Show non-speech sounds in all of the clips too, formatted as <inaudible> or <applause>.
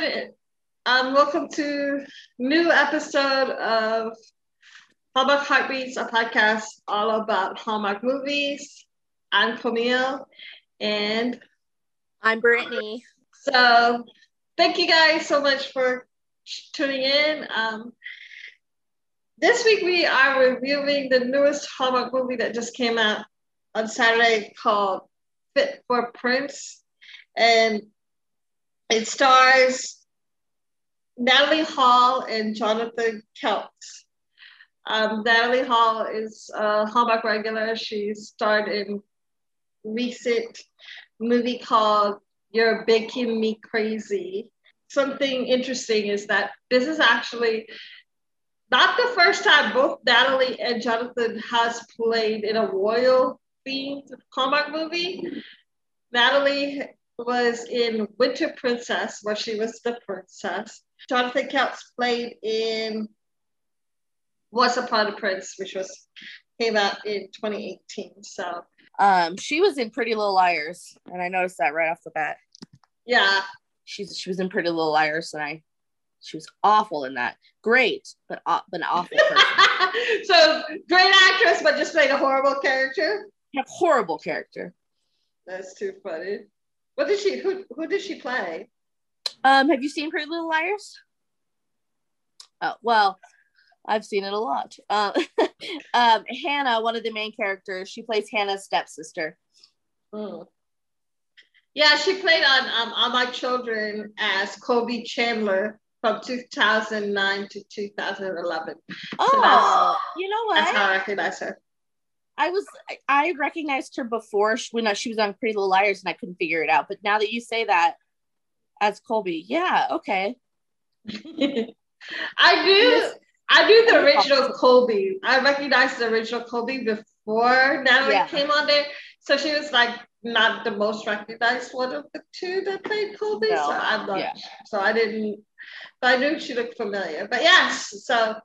everyone. Um, welcome to new episode of Hallmark Heartbeats, a podcast all about Hallmark movies. I'm Camille, and I'm Brittany. So, thank you guys so much for tuning in. Um, this week we are reviewing the newest Hallmark movie that just came out on Saturday called Fit for Prince, and it stars Natalie Hall and Jonathan Keltz. Um, Natalie Hall is a Hallmark regular. She starred in recent movie called You're Baking Me Crazy. Something interesting is that this is actually not the first time both Natalie and Jonathan has played in a royal themed Hallmark movie. Natalie was in Winter Princess, where she was the princess. Jonathan Keltz played in Once Upon a Prince, which was came out in 2018. So um she was in Pretty Little Liars, and I noticed that right off the bat. Yeah. She's she was in Pretty Little Liars, and I she was awful in that. Great, but uh, but an awful <laughs> person. so great actress, but just played a horrible character. A horrible character. That's too funny. What does she? Who who did she play? Um, have you seen Pretty Little Liars? Oh well, I've seen it a lot. Um, <laughs> um, Hannah, one of the main characters, she plays Hannah's stepsister. Mm. Yeah, she played on um, All My Children as Colby Chandler from 2009 to 2011. Oh, so you know what? That's how I recognize her. I was I recognized her before she, when uh, she was on Pretty Little Liars and I couldn't figure it out. But now that you say that, as Colby, yeah, okay. <laughs> I do. I do the original Colby. I recognized the original Colby before Natalie yeah. came on there, so she was like not the most recognized one of the two that played Colby. No. So I'm not. Yeah. So I didn't. But I knew she looked familiar. But yes, so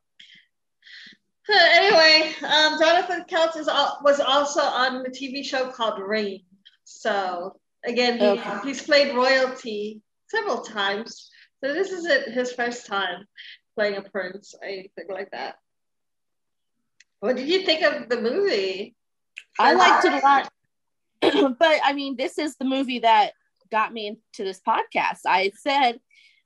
anyway, um, Jonathan Keltz is, was also on the TV show called Reign. So again, he, okay. he's played royalty several times. So this isn't his first time playing a prince or anything like that. What did you think of the movie? I liked it a lot. <clears throat> but I mean, this is the movie that got me into this podcast. I said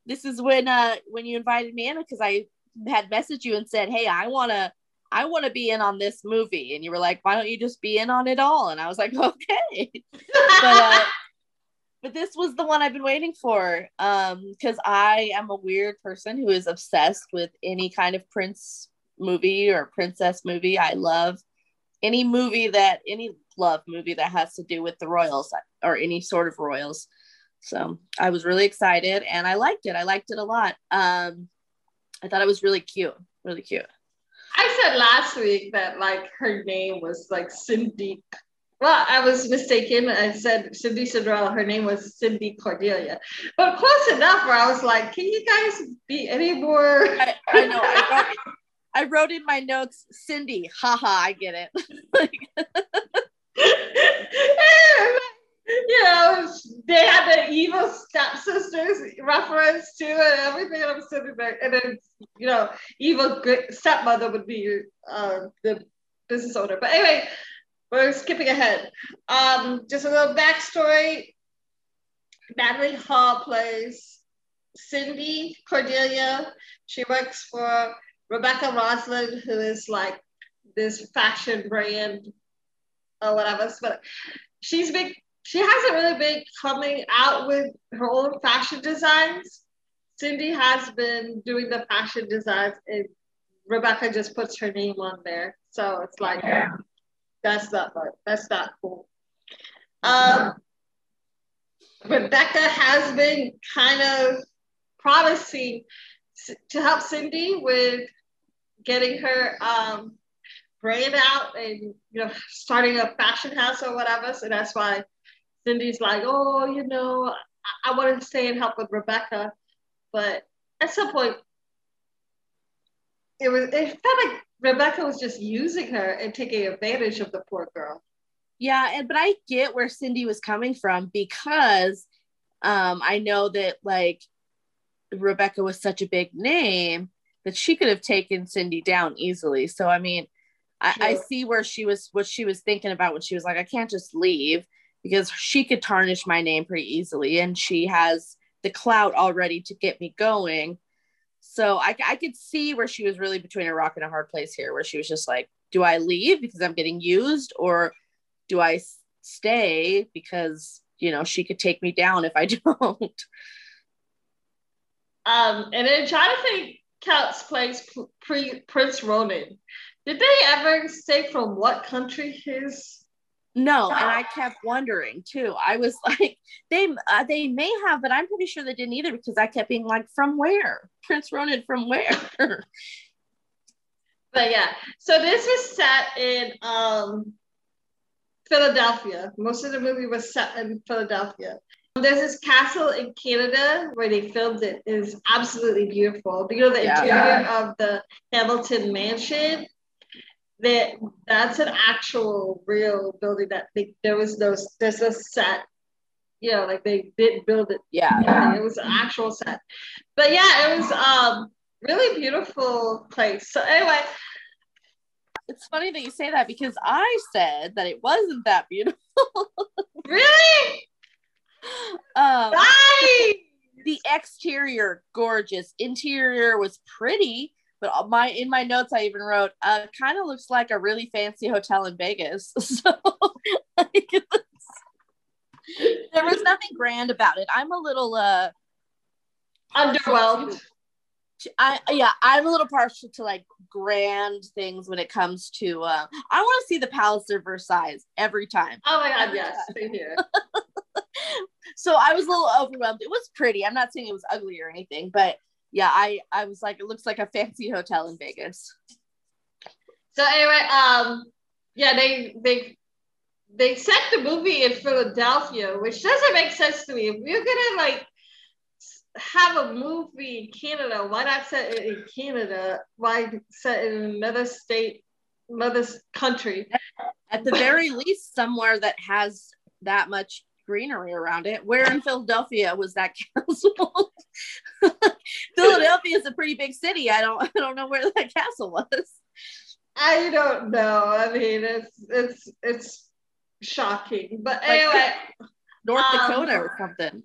this is when uh when you invited me in because I had messaged you and said, Hey, I wanna I want to be in on this movie. And you were like, why don't you just be in on it all? And I was like, <laughs> okay. but, uh, <laughs> but this was the one I've been waiting for because um, I am a weird person who is obsessed with any kind of prince movie or princess movie. I love any movie that, any love movie that has to do with the royals or any sort of royals. So I was really excited and I liked it. I liked it a lot. Um, I thought it was really cute, really cute. I said last week that like her name was like Cindy. Well, I was mistaken. I said Cindy Cinderella. Her name was Cindy Cordelia, but close enough where I was like, "Can you guys be any more?" I, I know. I wrote, I wrote in my notes, Cindy. Haha, I get it. <laughs> you know, they had the evil stepsisters reference to it and everything. And I'm sitting there, and then you know, evil stepmother would be uh, the business owner. But anyway, we're skipping ahead. Um, just a little backstory. Natalie Hall plays Cindy Cordelia. She works for Rebecca Roslin, who is like this fashion brand or whatever. But she's been she hasn't really been coming out with her own fashion designs. Cindy has been doing the fashion designs, and Rebecca just puts her name on there. So it's like yeah. that's not that's not cool. Um, Rebecca has been kind of promising to help Cindy with getting her um, brand out and you know starting a fashion house or whatever. So that's why Cindy's like, oh, you know, I, I wanted to stay and help with Rebecca, but at some point, it was it felt like Rebecca was just using her and taking advantage of the poor girl. Yeah, and but I get where Cindy was coming from because um, I know that like Rebecca was such a big name that she could have taken Cindy down easily. So I mean, I, I, see where she was what she was thinking about when she was like, I can't just leave because she could tarnish my name pretty easily, and she has the clout already to get me going. So I, I could see where she was really between a rock and a hard place here, where she was just like, do I leave because I'm getting used, or do I stay because you know she could take me down if I <laughs> don't? Um, and then Jonathan Keltz plays P- Prince Ronan. Did they ever say from what country his? No, and I kept wondering too. I was <laughs> like, they uh, they may have, but I'm pretty sure they didn't either because I kept being like, from where? Prince Ronan from where? <laughs> but yeah, so this was set in um, Philadelphia. Most of the movie was set in Philadelphia. There's this castle in Canada where they filmed it. it is absolutely beautiful. You know the yeah. interior of the Hamilton Mansion. That that's an actual real building that they, there was no there's a set. You know, like they didn't build it. Yeah, it was an actual set. But yeah, it was um really beautiful place. So anyway, it's funny that you say that because I said that it wasn't that beautiful. <laughs> really? Um, <laughs> The exterior gorgeous, interior was pretty, but my in my notes I even wrote, uh, kind of looks like a really fancy hotel in Vegas. <laughs> So like, there was nothing grand about it. I'm a little uh underwhelmed. I yeah, I'm a little partial to like grand things when it comes to uh I want to see the Palace of Versailles every time. Oh my god, yes, same here. <laughs> so I was a little overwhelmed. It was pretty. I'm not saying it was ugly or anything, but yeah, I I was like, it looks like a fancy hotel in Vegas. So anyway, um, yeah, they they they set the movie in Philadelphia, which doesn't make sense to me. If you're gonna like have a movie in Canada, why not set it in Canada? Why set it in another state, another country? At the very least, somewhere that has that much greenery around it. Where in Philadelphia was that <laughs> castle? Philadelphia is a pretty big city. I don't <laughs> I don't know where that castle was. I don't know. I mean, it's it's it's shocking. But like anyway, North um, Dakota or something.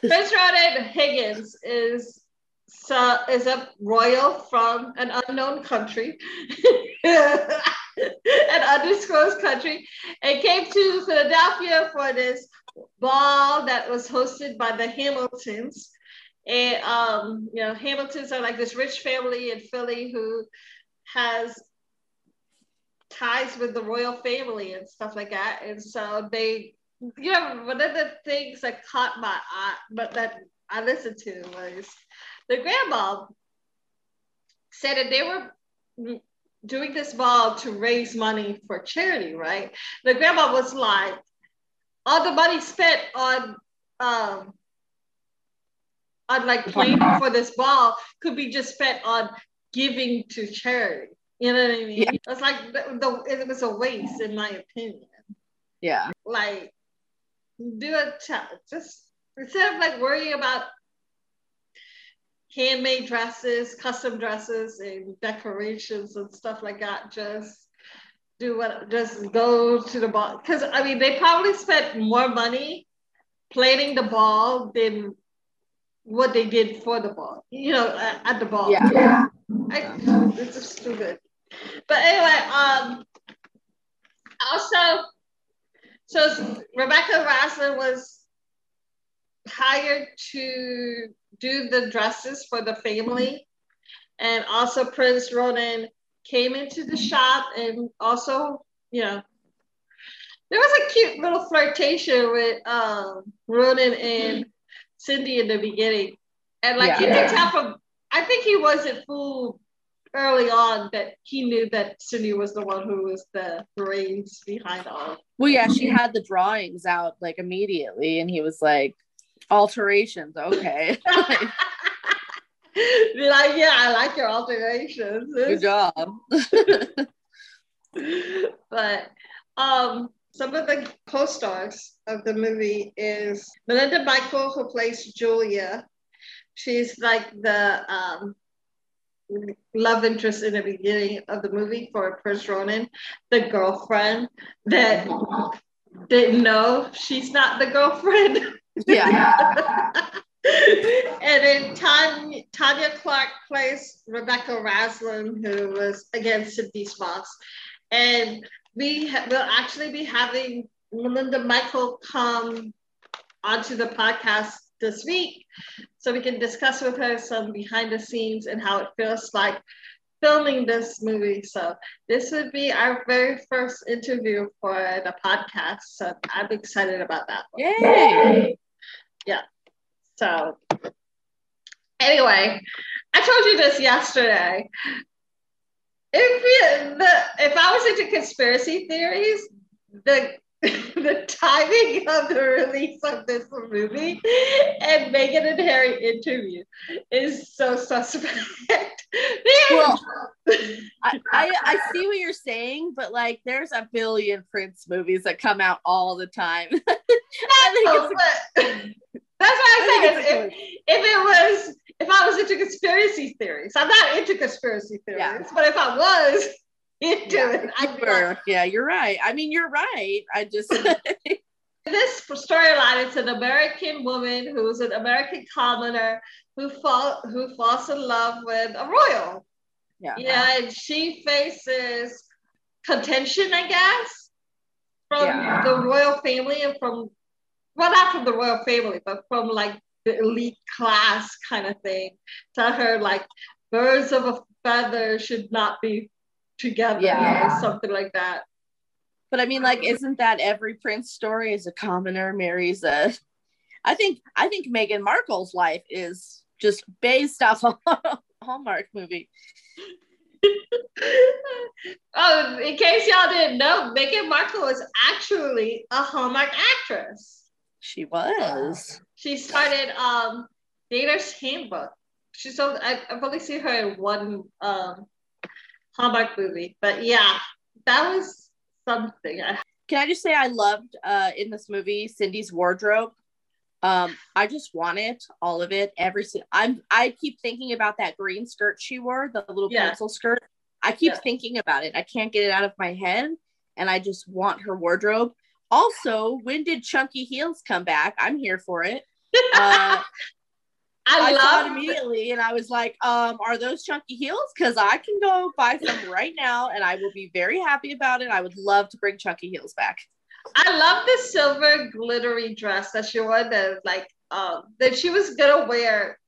Prince Ronan Higgins is so is a royal from an unknown country, <laughs> an undisclosed country, and came to Philadelphia for this ball that was hosted by the Hamiltons. And um, you know, Hamiltons are like this rich family in Philly who has ties with the royal family and stuff like that. And so they, you know, one of the things that caught my eye, but that I listened to was the grandma said that they were doing this ball to raise money for charity, right? The grandma was like, all the money spent on um on like playing for this ball could be just spent on giving to charity. You know what I mean? Yeah. It's like the, the, it was a waste, in my opinion. Yeah. Like, do a just instead of like worrying about handmade dresses, custom dresses, and decorations and stuff like that. Just do what, just go to the ball. Because I mean, they probably spent more money planning the ball than what they did for the ball, you know, at, at the ball. Yeah. yeah. I, it's just stupid. But anyway, um, also, so Rebecca Rassler was hired to do the dresses for the family. And also Prince Ronan came into the shop and also, you know, there was a cute little flirtation with um, Ronan and Cindy in the beginning. And like yeah. you can tell from, I think he wasn't fooled early on that he knew that Cindy was the one who was the brains behind all. Well, yeah, she had the drawings out like immediately, and he was like, alterations. Okay. <laughs> <laughs> Be like, yeah, I like your alterations. Good job. <laughs> but um, some of the co-stars of the movie is Melinda Michael, who plays Julia, She's like the um, love interest in the beginning of the movie for Prince Ronan, the girlfriend that didn't know she's not the girlfriend. Yeah. <laughs> and then Tanya, Tanya Clark plays Rebecca Raslin, who was against Cindy Smoss. And we ha- will actually be having Melinda Michael come onto the podcast this week so we can discuss with her some behind the scenes and how it feels like filming this movie. So this would be our very first interview for the podcast. So I'm excited about that. One. Yay! Yeah. So anyway, I told you this yesterday. If we, the if I was into conspiracy theories, the <laughs> the timing of the release of this movie and Meghan and Harry interview is so suspect. <laughs> well, I, I, I see what you're saying, but like there's a billion Prince movies that come out all the time. <laughs> It's a, that's what I'm saying. If, if it was, if I was into conspiracy theories, I'm not into conspiracy theories, yeah. but if I was into yeah, it, I'd sure. yeah, you're right. I mean, you're right. I just. <laughs> <laughs> this storyline it's an American woman who's an American commoner who fall who falls in love with a royal. Yeah. Yeah, and she faces contention, I guess, from yeah. the royal family and from well, not from the royal family, but from like the elite class kind of thing. Tell her like birds of a feather should not be together yeah. or something like that. But I mean, like, isn't that every prince story? Is a commoner marries a. I think I think Meghan Markle's life is just based off a <laughs> Hallmark movie. <laughs> oh, in case y'all didn't know, Meghan Markle was actually a Hallmark actress. She was. She started um Dater's Handbook. She's so I, I've only seen her in one um Hallmark movie, but yeah, that was something. Can I just say I loved uh in this movie Cindy's wardrobe. Um, I just want it, all of it, every. I'm. I keep thinking about that green skirt she wore, the little yeah. pencil skirt. I keep yeah. thinking about it. I can't get it out of my head, and I just want her wardrobe. Also, when did Chunky Heels come back? I'm here for it. <laughs> Uh, I, I it immediately and I was like, um, are those chunky heels? Because I can go buy some right now and I will be very happy about it. I would love to bring chunky heels back. I love the silver glittery dress that she wore that like um that she was gonna wear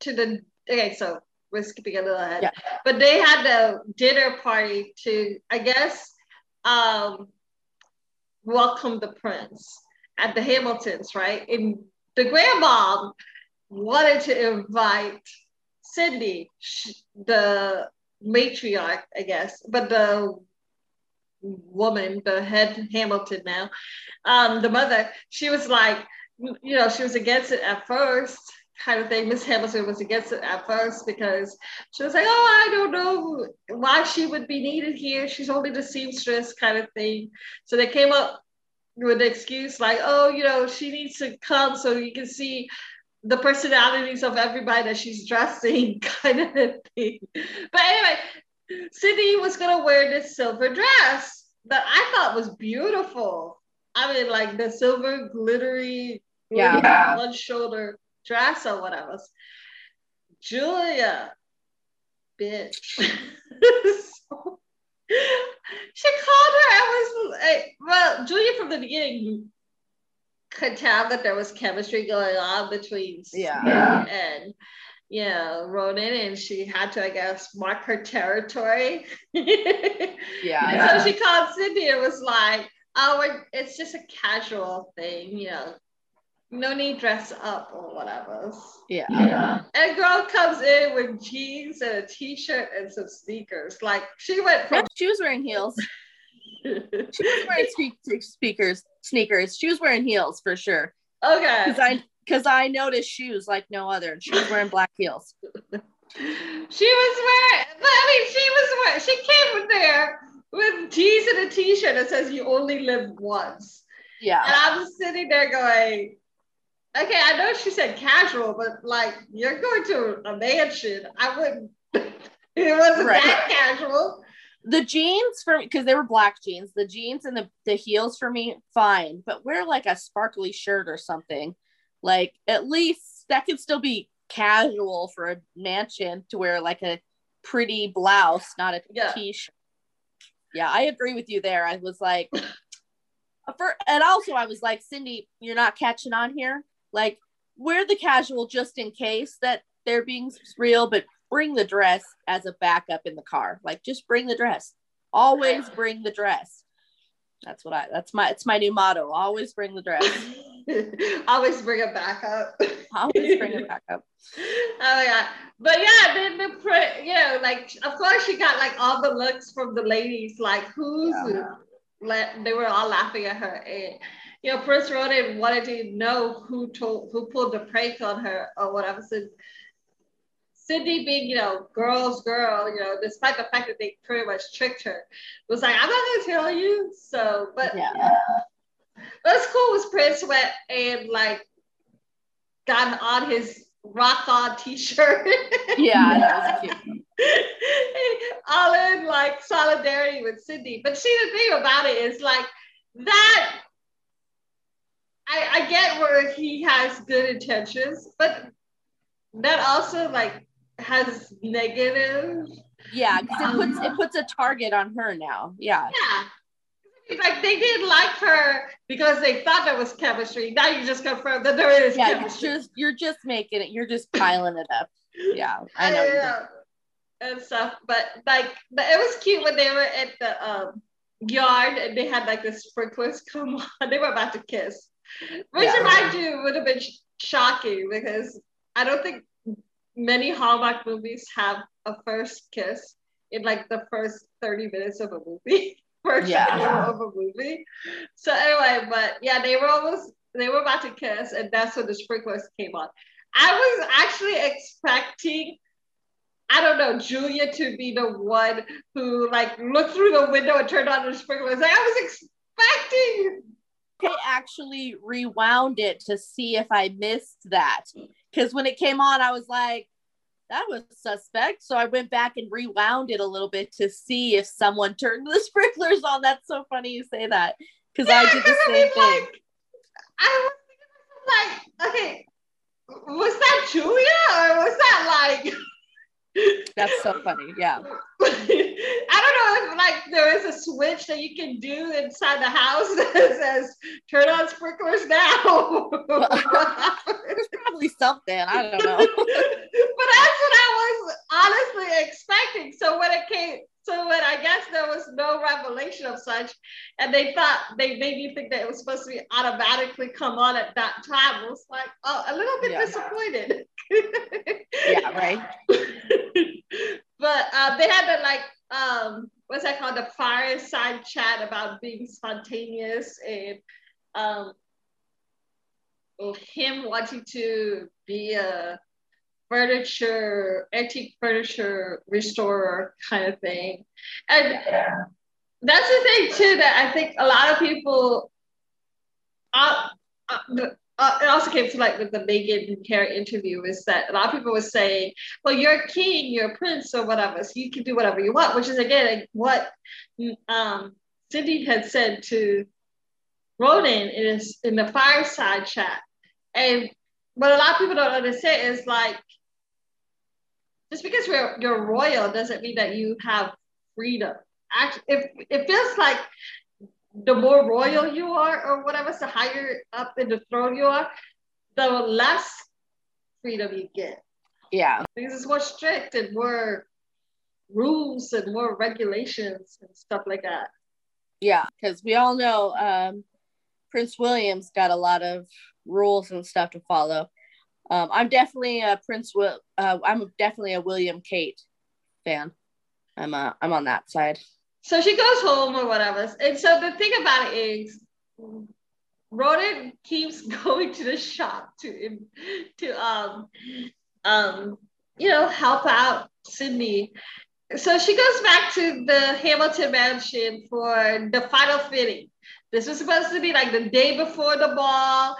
to the okay, so we're skipping a little ahead. Yeah. But they had the dinner party to I guess um welcome the prince at the Hamiltons, right? And the grandma wanted to invite Cindy, the matriarch, I guess, but the woman, the head Hamilton now, um, the mother, she was like, you know, she was against it at first, kind of thing. Miss Hamilton was against it at first because she was like, oh, I don't know why she would be needed here. She's only the seamstress kind of thing. So they came up with the excuse like, oh, you know, she needs to come so you can see the personalities of everybody that she's dressing, <laughs> kind of thing. But anyway, Sydney was gonna wear this silver dress that I thought was beautiful. I mean, like the silver glittery, yeah, one shoulder dress or whatever. Julia, bitch. <laughs> so, she called her. I was like, well, Julia from the beginning could tell that there was chemistry going on between yeah and you know Ronan, and she had to, I guess, mark her territory. <laughs> yeah. so she called Cindy and was like, "Oh, it's just a casual thing, you know." No need dress up or whatever. Yeah. yeah. And girl comes in with jeans and a t-shirt and some sneakers. Like she went from she was wearing heels <laughs> she was wearing speak- speakers, sneakers. She was wearing heels for sure. Okay. Because I because I noticed shoes like no other, and she was wearing black heels. she was wearing, I mean, she was wearing. She came there with jeans and a t-shirt that says "You only live once." Yeah. And I'm sitting there going, okay, I know she said casual, but like you're going to a mansion. I wouldn't. <laughs> it wasn't right. that casual. The jeans for me, because they were black jeans, the jeans and the, the heels for me, fine. But wear like a sparkly shirt or something. Like at least that could still be casual for a mansion to wear like a pretty blouse, not a yeah. t-shirt. Yeah, I agree with you there. I was like, <laughs> for, and also I was like, Cindy, you're not catching on here. Like, wear the casual just in case that they're being real, but bring the dress as a backup in the car. Like, just bring the dress. Always bring the dress. That's what I. That's my. It's my new motto. Always bring the dress. <laughs> Always bring it back up. Always bring it <laughs> back up. oh my god! But yeah, then the you know, like of course she got like all the looks from the ladies, like who's yeah. let they were all laughing at her and you know, Prince Ronan wanted to know who told who pulled the prank on her or whatever. So Cindy being, you know, girl's girl, you know, despite the fact that they pretty much tricked her, was like, I'm not gonna tell you. So, but yeah. what's cool was Prince went and like got on his rock on t-shirt. yeah, that was <laughs> cute. All in like solidarity with Cindy. But see the thing about it is like that I, I get where he has good intentions, but that also like has negative. Yeah, because it puts it puts a target on her now. Yeah. Yeah. Like they didn't like her because they thought there was chemistry. Now you just confirm that there is yeah, chemistry. You're just you're just making it. You're just piling it up. Yeah, I know. Yeah. And stuff, but like, but it was cute when they were at the um, yard and they had like the sprinklers come on. <laughs> They were about to kiss, which yeah. mind you would have been sh- shocking because I don't think many Hallmark movies have a first kiss in like the first 30 minutes of a movie. <laughs> first yeah. of a movie. So anyway, but yeah, they were almost they were about to kiss, and that's when the sprinklers came on. I was actually expecting, I don't know, Julia to be the one who like looked through the window and turned on the sprinklers. Like I was expecting. I actually rewound it to see if I missed that because when it came on, I was like, that was suspect. So I went back and rewound it a little bit to see if someone turned the <laughs> sprinklers on. That's so funny you say that because yeah, I did the <laughs> same I mean, thing. Like, I was like, okay, was that Julia or was that like? That's so funny. Yeah. <laughs> I don't know if like there is a switch that you can do inside the house <laughs> that says turn on sprinklers now. There's <laughs> probably something. I don't know. but that's what I was honestly expecting. So when it came, so when I guess there was no revelation of such, and they thought they made me think that it was supposed to be automatically come on at that time, I was like, oh, a little bit yeah. disappointed. yeah, right. <laughs> but uh, they had the like um what's that called the fireside chat about being spontaneous and um him wanting to be a furniture, antique furniture restorer kind of thing. And that's the thing too that I think a lot of people uh, uh, uh, it also came to like with the Meghan Harry interview is that a lot of people were saying, well, you're a king, you're a prince or whatever, so you can do whatever you want, which is again what um, Cindy had said to Ronan his, in the fireside chat. And what a lot of people don't understand is like, just because you're, you're royal doesn't mean that you have freedom. Actually, if it feels like the more royal you are, or whatever, the higher up in the throne you are, the less freedom you get. Yeah. Because it's more strict and more rules and more regulations and stuff like that. Yeah, because we all know um, Prince William's got a lot of rules and stuff to follow. Um, I'm definitely a Prince. Will. Uh, I'm definitely a William Kate fan. I'm uh, I'm on that side. So she goes home or whatever. And so the thing about it is, Ronan keeps <laughs> going to the shop to to um um you know help out Sydney. So she goes back to the Hamilton mansion for the final fitting. This was supposed to be like the day before the ball.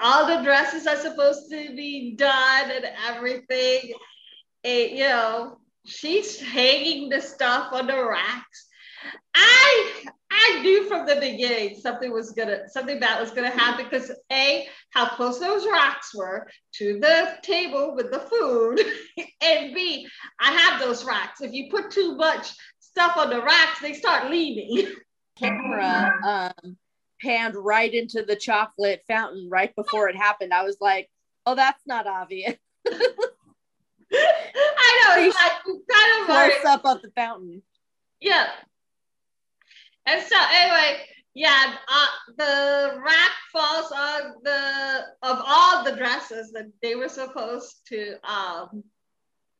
All the dresses are supposed to be done and everything. And, you know, she's hanging the stuff on the racks. I I knew from the beginning something was gonna something bad was gonna happen because a how close those racks were to the table with the food, <laughs> and b I have those racks. If you put too much stuff on the racks, they start leaning. Camera um, panned right into the chocolate fountain right before it happened. I was like, oh, that's not obvious. <laughs> I know it's kind of close up of the fountain. Yeah, and so anyway, yeah, uh, the rack falls on the of all the dresses that they were supposed to um,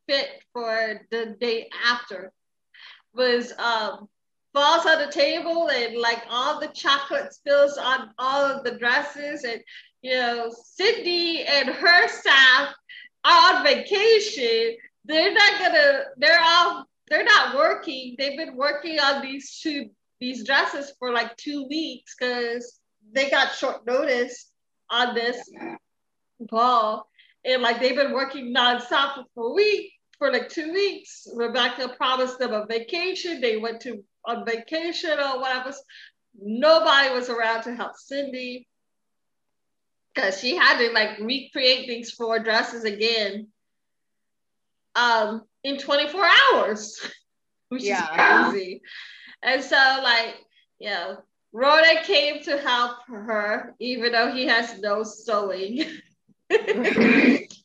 fit for the day after was um, falls on the table and like all the chocolate spills on all of the dresses and you know Cindy and her staff are on vacation. They're not gonna. They're all. They're not working. They've been working on these two these dresses for like two weeks because they got short notice on this ball. And like they've been working nonstop for a week, for like two weeks. Rebecca promised them a vacation. They went to on vacation or whatever. Nobody was around to help Cindy because she had to like recreate these four dresses again um, in 24 hours, <laughs> which yeah. is crazy. And so, like, you know, Ronan came to help her, even though he has no sewing. <laughs> <laughs> and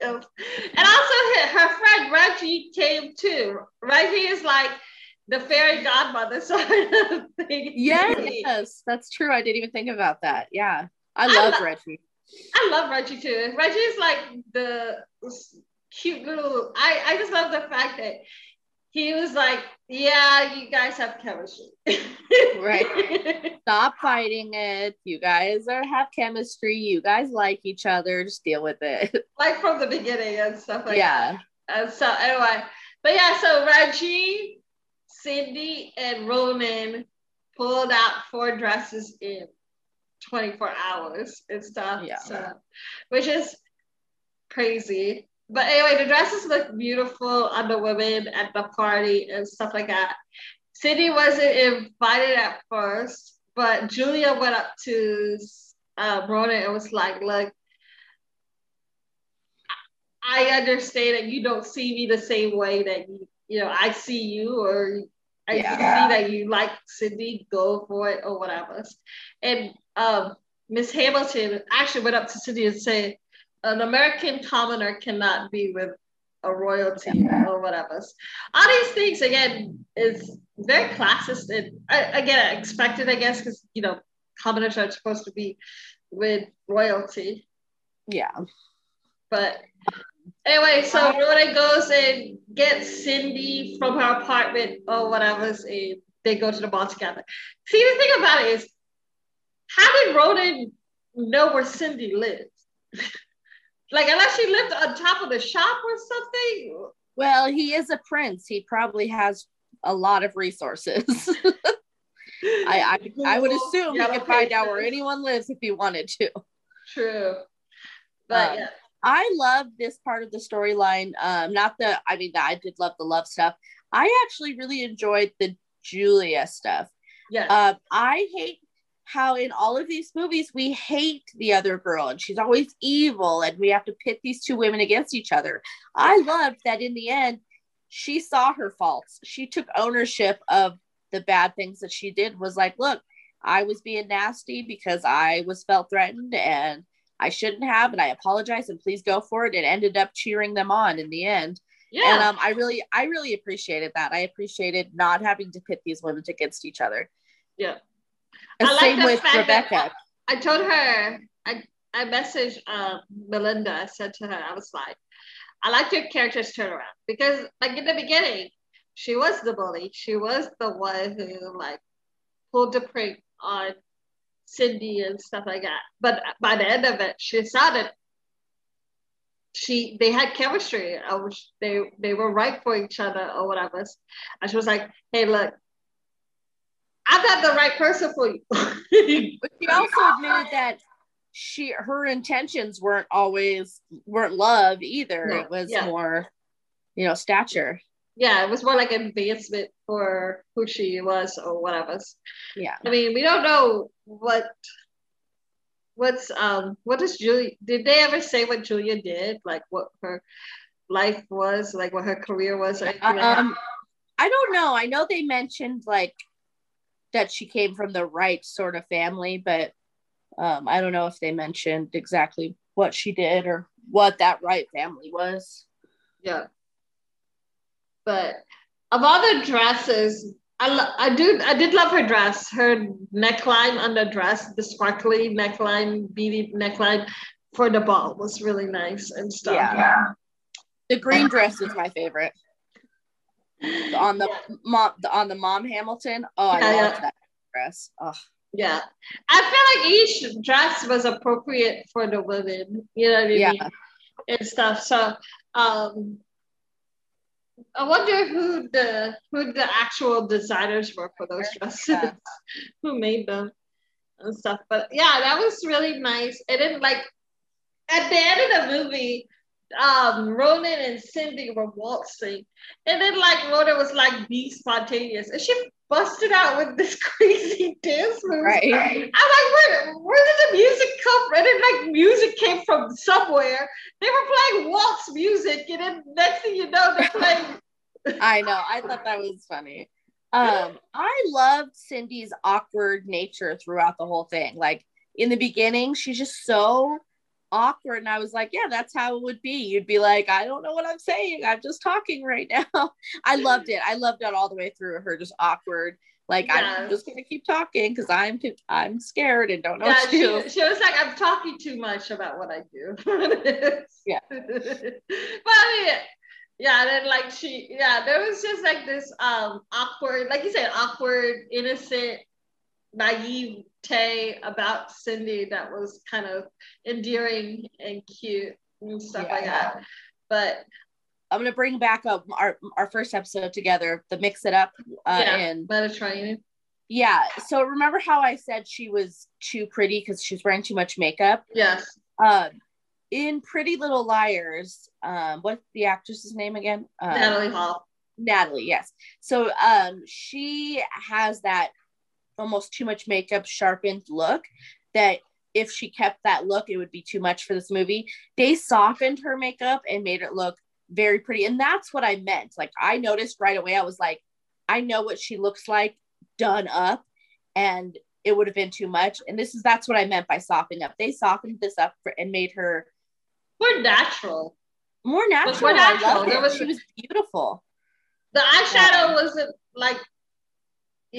also, her friend Reggie came too. Reggie is like the fairy godmother <laughs> sort of thing. Yes, that's true. I didn't even think about that. Yeah, I love I lo- Reggie. I love Reggie too. Reggie is like the cute little. I I just love the fact that he was like, "Yeah, you guys have chemistry." right. <laughs> Stop fighting it. You guys are have chemistry. You guys like each other. Just deal with it. <laughs> Like from the beginning and stuff like yeah. that. And so anyway, but yeah, so Reggie, Cindy, and Ronan pulled out four dresses in 24 hours and stuff. Yeah. So, which is crazy. But anyway, the dresses look beautiful on the women at the party and stuff like that. Cindy wasn't invited at first, but Julia went up to uh, Ronan and was like, look, I understand that you don't see me the same way that you, you know, I see you or I yeah. see that you like Cindy, go for it or whatever. And um, Miss Hamilton actually went up to Cindy and said, an American commoner cannot be with a royalty or whatever. All these things again is very classist and again expected, I guess, because you know commoners are supposed to be with royalty. Yeah. But anyway, so Ronan goes and gets Cindy from her apartment or whatever, and they go to the ball together. See, the thing about it is, how did Ronan know where Cindy lives? <laughs> Like unless she lived on top of the shop or something. Well, he is a prince. He probably has a lot of resources. <laughs> I, I, I would assume he could find out where anyone lives if he wanted to. True. But um, yeah. I love this part of the storyline. Um, not the, I mean, I did love the love stuff. I actually really enjoyed the Julia stuff. Yeah. Uh, I hate how in all of these movies we hate the other girl and she's always evil and we have to pit these two women against each other. I loved that in the end she saw her faults. She took ownership of the bad things that she did was like, look, I was being nasty because I was felt threatened and I shouldn't have and I apologize and please go for it. It ended up cheering them on in the end. Yeah. And um, I really, I really appreciated that. I appreciated not having to pit these women against each other. Yeah. I same like with Rebecca. I, I, told her, I, I messaged uh, Melinda. I said to her, I was like, I like your character's turnaround because, like in the beginning, she was the bully. She was the one who like pulled the prank on Cindy and stuff like that. But by the end of it, she that she they had chemistry. I was they they were right for each other or whatever. And she was like, "Hey, look, I'm not the right person for you. <laughs> but she also admitted that she her intentions weren't always weren't love either. No, it was yeah. more, you know, stature. Yeah, it was more like an advancement for who she was or whatever. Yeah. I mean, we don't know what what's um what does Julia did they ever say what Julia did? Like what her life was, like what her career was or anything like that? Um, I don't know. I know they mentioned like that she came from the right sort of family, but um, I don't know if they mentioned exactly what she did or what that right family was. Yeah. But of all the dresses, I, lo- I do I did love her dress. Her neckline on the dress, the sparkly neckline, beady neckline for the ball was really nice and stuff. Yeah. The green dress was my favorite. On the mom, the, on the mom Hamilton. Oh, I Yeah, loved yeah. that dress. Oh, Yeah. I feel like each dress was appropriate for the women, you know what I mean? Yeah. mean? And stuff. So um I wonder who the who the actual designers were for those dresses, Yeah. <laughs> who made them and stuff. But yeah, that was really nice. And then like at the end of the movie, um, Ronan and Cindy were waltzing, and then like Ronan was like be spontaneous, and she busted out with this <laughs> crazy dance move. right. I'm like, where, where did the music come from? And then like music came from somewhere. They were playing waltz music, and then next thing you know, they're playing. <laughs> <laughs> I know. I thought that was funny. Um, I loved Cindy's awkward nature throughout the whole thing. Like in the beginning, she's just so awkward. And I was like, yeah, that's how it would be. You'd be like, I don't know what I'm saying. I'm just talking right now. <laughs> I loved it. I loved it all the way through. Her just awkward. Like Yeah. I'm just gonna keep talking because I'm I'm scared and don't know Yeah, what to do. she, she was like, I'm talking too much about what I do. <laughs> Yeah. but I mean, yeah, and then like she, yeah, there was just like this um awkward, like you said, awkward, innocent, naive Tay about Cindy that was kind of endearing and cute and stuff like Yeah. that. But I'm gonna bring back up our our first episode together, the mix it up, uh, yeah, and Mediterranean. yeah. So remember how I said she was too pretty because she's wearing too much makeup? Yes. Um, in Pretty Little Liars, um, what's the actress's name again? Um, Natalie Hall. Natalie, yes. So um, she has that almost too much makeup, sharpened look that if she kept that look, it would be too much for this movie. They softened her makeup and made it look very pretty. And that's what I meant. Like, I noticed right away, I was like, I know what she looks like done up, and it would have been too much. And this is that's what I meant by softening up. They softened this up for, and made her More natural. more natural. more natural. There was- she was beautiful. The eyeshadow wasn't like,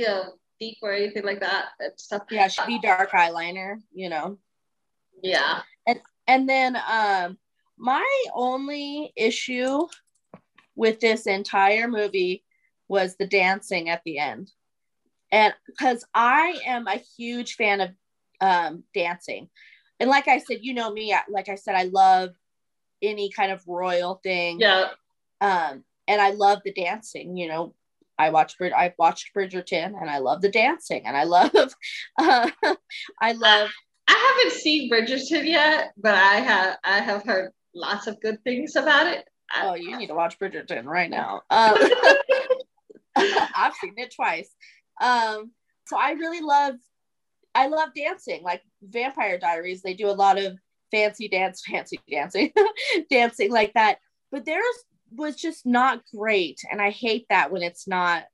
know, deep or anything like that and stuff. Yeah, she'd be dark eyeliner, you know. Yeah. And and then um my only issue with this entire movie was the dancing at the end. And because I am a huge fan of um dancing. And like I said, you know me, like I said, I love any kind of royal thing. Yeah. Um, and I love the dancing, you know. I watched Brid- I've watched Bridgerton and I love the dancing and I love <laughs> uh, I love I haven't seen Bridgerton yet, but I have I have heard lots of good things about it. Oh, you need to watch Bridgerton right now. Um, <laughs> <laughs> I've seen it twice. Um, so I really love, I love dancing. Like Vampire Diaries, they do a lot of fancy dance, fancy dancing, dancing like that. But theirs was just not great, and I hate that when it's not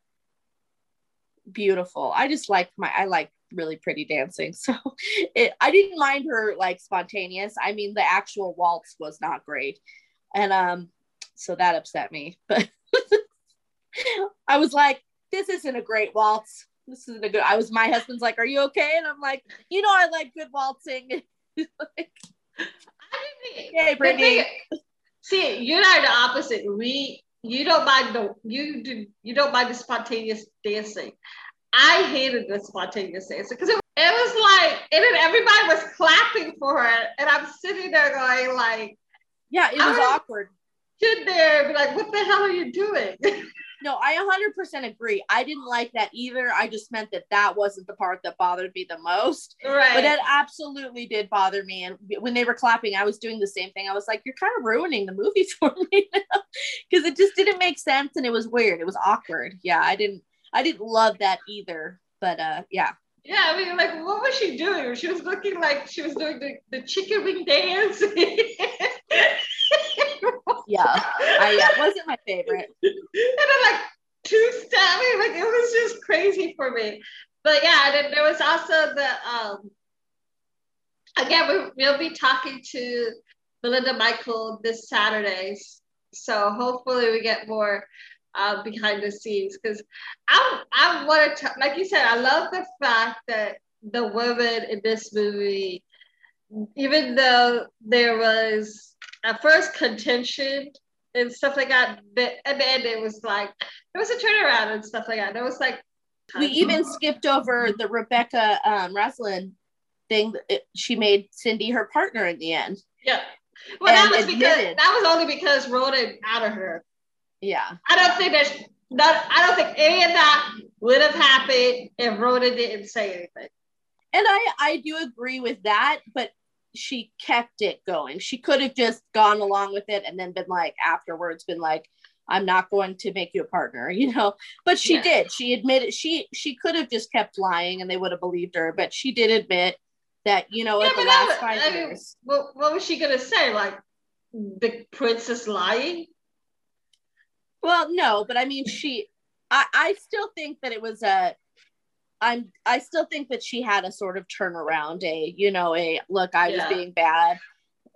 beautiful. I just like my, I like really pretty dancing. <laughs> So it, I didn't mind her like spontaneous. I mean, the actual waltz was not great, and um, so that upset me. <laughs> But I was like, this isn't a great waltz. This isn't a good. I was. My husband's like, are you okay? And I'm like, you know, I like good waltzing. <laughs> like, I didn't- Yay, the Brittany. thing- See, you are the opposite. We you don't mind the you do you don't mind the spontaneous dancing. I hated the spontaneous dancing because it, it was like and then everybody was clapping for her, and I'm sitting there going like, yeah, it was- awkward. sit there and be like, what the hell are you doing? <laughs> no, I 100% agree. I didn't like that either. I just meant that that wasn't the part that bothered me the most. Right. But it absolutely did bother me. And when they were clapping, I was doing the same thing. I was like, you're kind of ruining the movie <laughs> for me because it just didn't make sense and it was weird. It was awkward. Yeah, I didn't, I didn't love that either. But uh, yeah. Yeah, I mean, like, what was she doing? She was looking like she was doing the, the chicken wing dance. <laughs> yeah, I, yeah, it wasn't my favorite. <laughs> and I'm like, two stabbing, like, it was just crazy for me. But yeah, then there was also the, um, again, we, we'll be talking to Belinda Michael this Saturday. So hopefully we get more uh, behind the scenes because I I want to like you said I love the fact that the women in this movie, even though there was at first contention and stuff like that, but at the end it was like there was a turnaround and stuff like that. It was like we even skipped over the Rebecca um, Roslin thing. It, she made Cindy her partner in the end. Yeah. Well, that was admitted. because that was only because Rhoda outed her. Yeah. I don't think there's not, I don't think any of that would have happened if Rhoda didn't say anything. And I, I do agree with that, but she kept it going. She could have just gone along with it and then been like afterwards been like, I'm not going to make you a partner, <laughs> you know. But she yeah. did. She admitted she she could have just kept lying and they would have believed her, but she did admit that, you know, yeah, at the last was, five I years. Mean, what, what was she gonna say? Like the princess lying? Well, no, but I mean, she, I, I still think that it was a, I'm, I still think that she had a sort of turnaround, a, you know, a look, I was being bad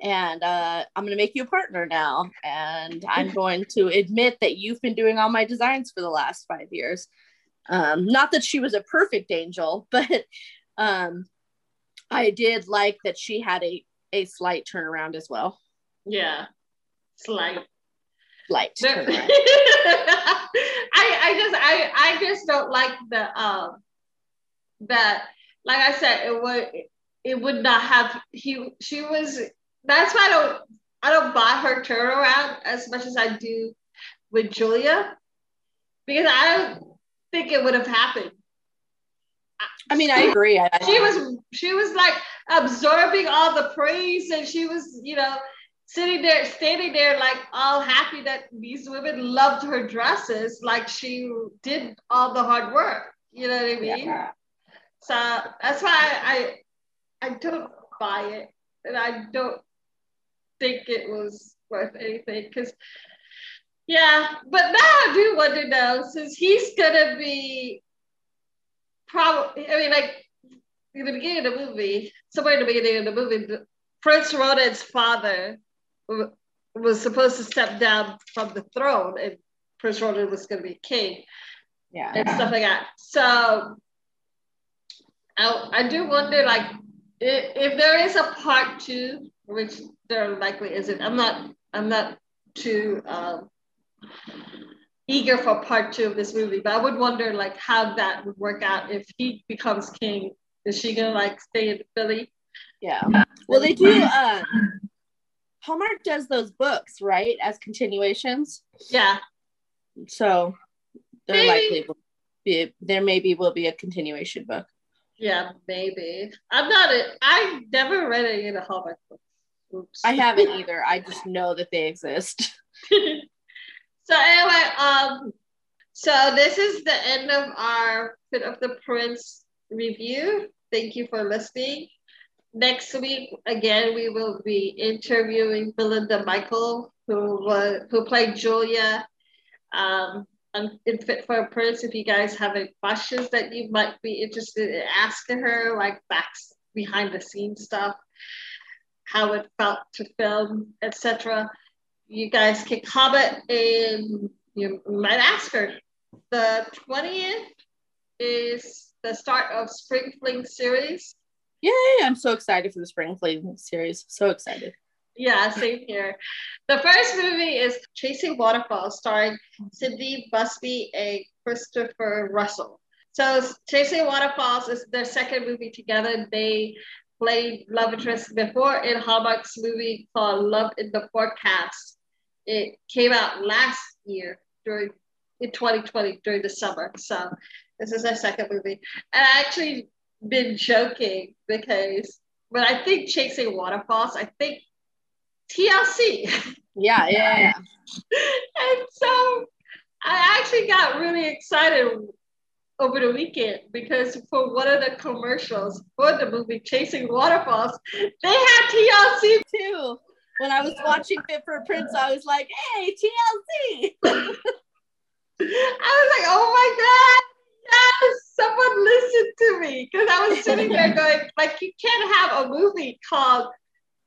and uh, I'm going to make you a partner now. And <laughs> I'm going to admit that you've been doing all my designs for the last five years. Um, not that she was a perfect angel, <laughs> but um, I did like that she had a, a slight turnaround as well. Yeah, slight Slight. <laughs> I, I just I I just don't like the um that like I said it would it would not have he she was that's why I don't I don't buy her turnaround as much as I do with Julia because I don't think it would have happened. I mean, I agree. I, she was she was like absorbing all the praise and she was, you know, sitting there, standing there, like all happy that these women loved her dresses, like she did all the hard work. You know what I mean? Yeah. So that's why I I don't buy it, and I don't think it was worth anything because. Yeah, but now I do wonder now, since he's gonna be probably, I mean, like in the beginning of the movie, somewhere in the beginning of the movie, Prince Ronan's father was supposed to step down from the throne and Prince Ronan was going to be king. Yeah. And stuff like that. So I, I do wonder, like, if, if there is a part two, which there likely isn't, I'm not, I'm not too um, eager for part two of this movie, but I would wonder, like, how that would work out if he becomes king. Is she gonna like stay in Philly? Yeah. Well, they do. Uh, Hallmark does those books, right, as continuations. Yeah. So there likely will be there maybe will be a continuation book. Yeah, maybe. I'm not a, I never read any of the Hallmark books. Oops. I haven't <laughs> either. I just know that they exist. <laughs> so anyway, um, so this is the end of our Fit of the Prince review. Thank you for listening next week, again, we will be interviewing Belinda Michael, who was who played Julia um, Um, in Fit for a Prince. If you guys have any questions that you might be interested in asking her, like back behind the scenes stuff, how it felt to film, etc., you guys can comment and you might ask her. The 20th is the start of Spring Fling series. Yay! I'm so excited for the Spring Fling series. So excited. Yeah, same here. The first movie is Chasing Waterfalls, starring Sidney Busby and Christopher Russell. So Chasing Waterfalls is their second movie together. They played love interest before in Hallmark's movie called Love in the Forecast. It came out last year during in 2020 during the summer. So this is our second movie. And I actually been joking because when I think Chasing Waterfalls, I think TLC. Yeah, yeah, yeah. <laughs> and so I actually got really excited over the weekend because for one of the commercials for the movie Chasing Waterfalls, they had TLC too. When I was watching Fit for a Prince, I was like, hey, TLC. <laughs> I was like, oh my God, yes, someone listened to me. Because I was sitting there <laughs> going, like, you can't have a movie called,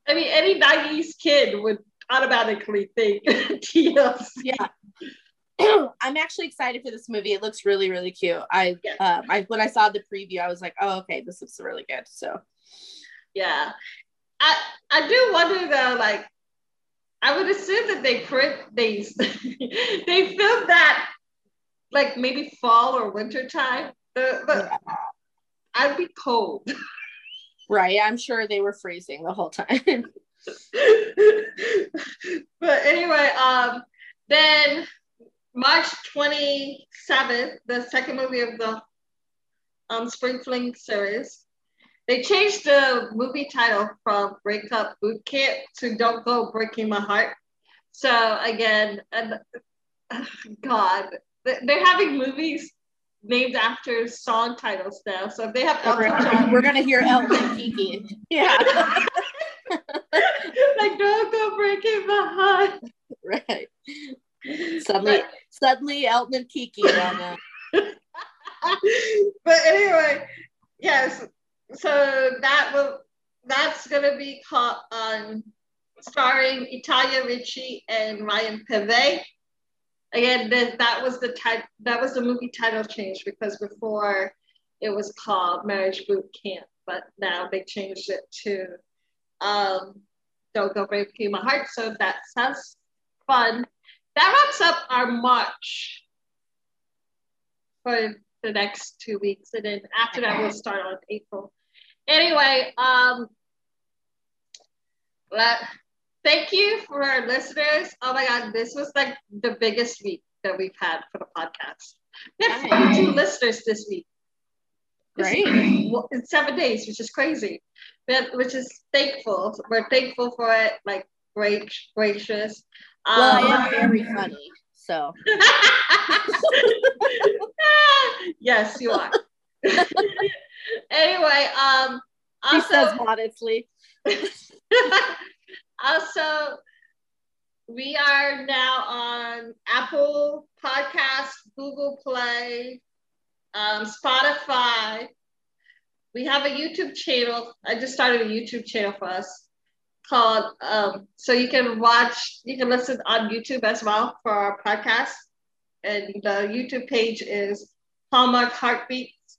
I mean, any 90s kid would automatically think <laughs> TLC. Yeah. <clears throat> I'm actually excited for this movie. It looks really, really cute. I, yeah. um, I when I saw the preview, I was like, oh, okay, this looks really good. So, yeah, I I do wonder though, like, I would assume that they print these, <laughs> they filmed that like maybe fall or winter time. The, but yeah. I'd be cold. <laughs> Right. I'm sure they were freezing the whole time. <laughs> but anyway, um, then March 27th, the second movie of the um, Spring Fling series, they changed the movie title from Breakup Boot Camp to Don't Go Breaking My Heart. So again, and <sighs> God, they're having movies named after song titles now. So if they have Elton John, we're gonna hear Elton <laughs> Kiki. Yeah. <laughs> like don't go breaking my heart. Right. Suddenly, but, suddenly, Elton and Kiki on that. <laughs> but anyway, yes. So that will that's gonna be caught on starring Italia Ricci and Ryan Paevey. Again, the, that was the type that was the movie title change because before it was called Marriage Boot Camp, but now they changed it to um, Don't Go Breaking My Heart. So that sounds fun that wraps up our March for the next two weeks. And then after that, we'll start on April. Anyway, um, let, thank you for our listeners. Oh my God, this was like the biggest week that we've had for the podcast. We had 42 listeners this week. Right. In seven days, which is crazy. but, Which is thankful. We're thankful for it. Like great, gracious. Well, um, I am very funny, so. <laughs> yes, you are. <laughs> anyway, um, also, she says modestly. <laughs> also, we are now on Apple Podcasts, Google Play, um, Spotify. We have a YouTube channel. I just started a YouTube channel for us called um, so you can watch you can listen on youtube as well for our podcast and the youtube page is hallmark heartbeats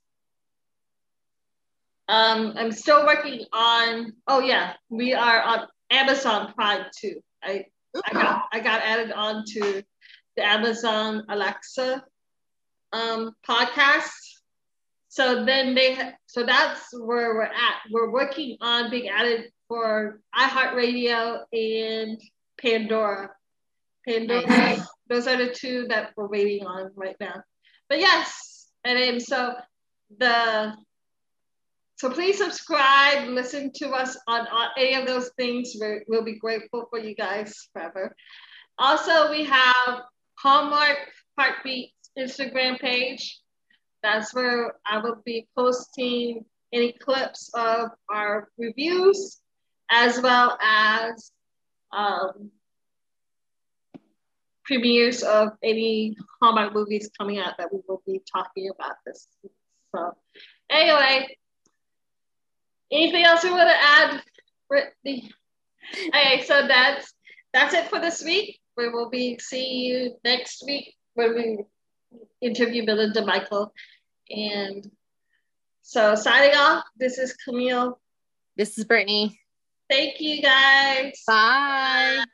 um, i'm still working on oh yeah we are on amazon prime too. I i got i got added on to the amazon alexa um, podcast. So then they so that's where we're at. We're working on being added for iHeartRadio and Pandora. Pandora, those are the two that we're waiting on right now. But yes, and then so the so please subscribe, listen to us on, any of those things. we we'll be grateful for you guys forever. Also, we have Hallmark Heartbeat Instagram page. That's where I will be posting any clips of our reviews as well as um, premieres of any Hallmark movies coming out that we will be talking about this. So anyway, anything else you want to add, Brittany? Okay, so that's that's it for this week. We will be seeing you next week when we interview Belinda Michael. And so signing off, this is Camille. This is Brittany. Thank you guys. Bye.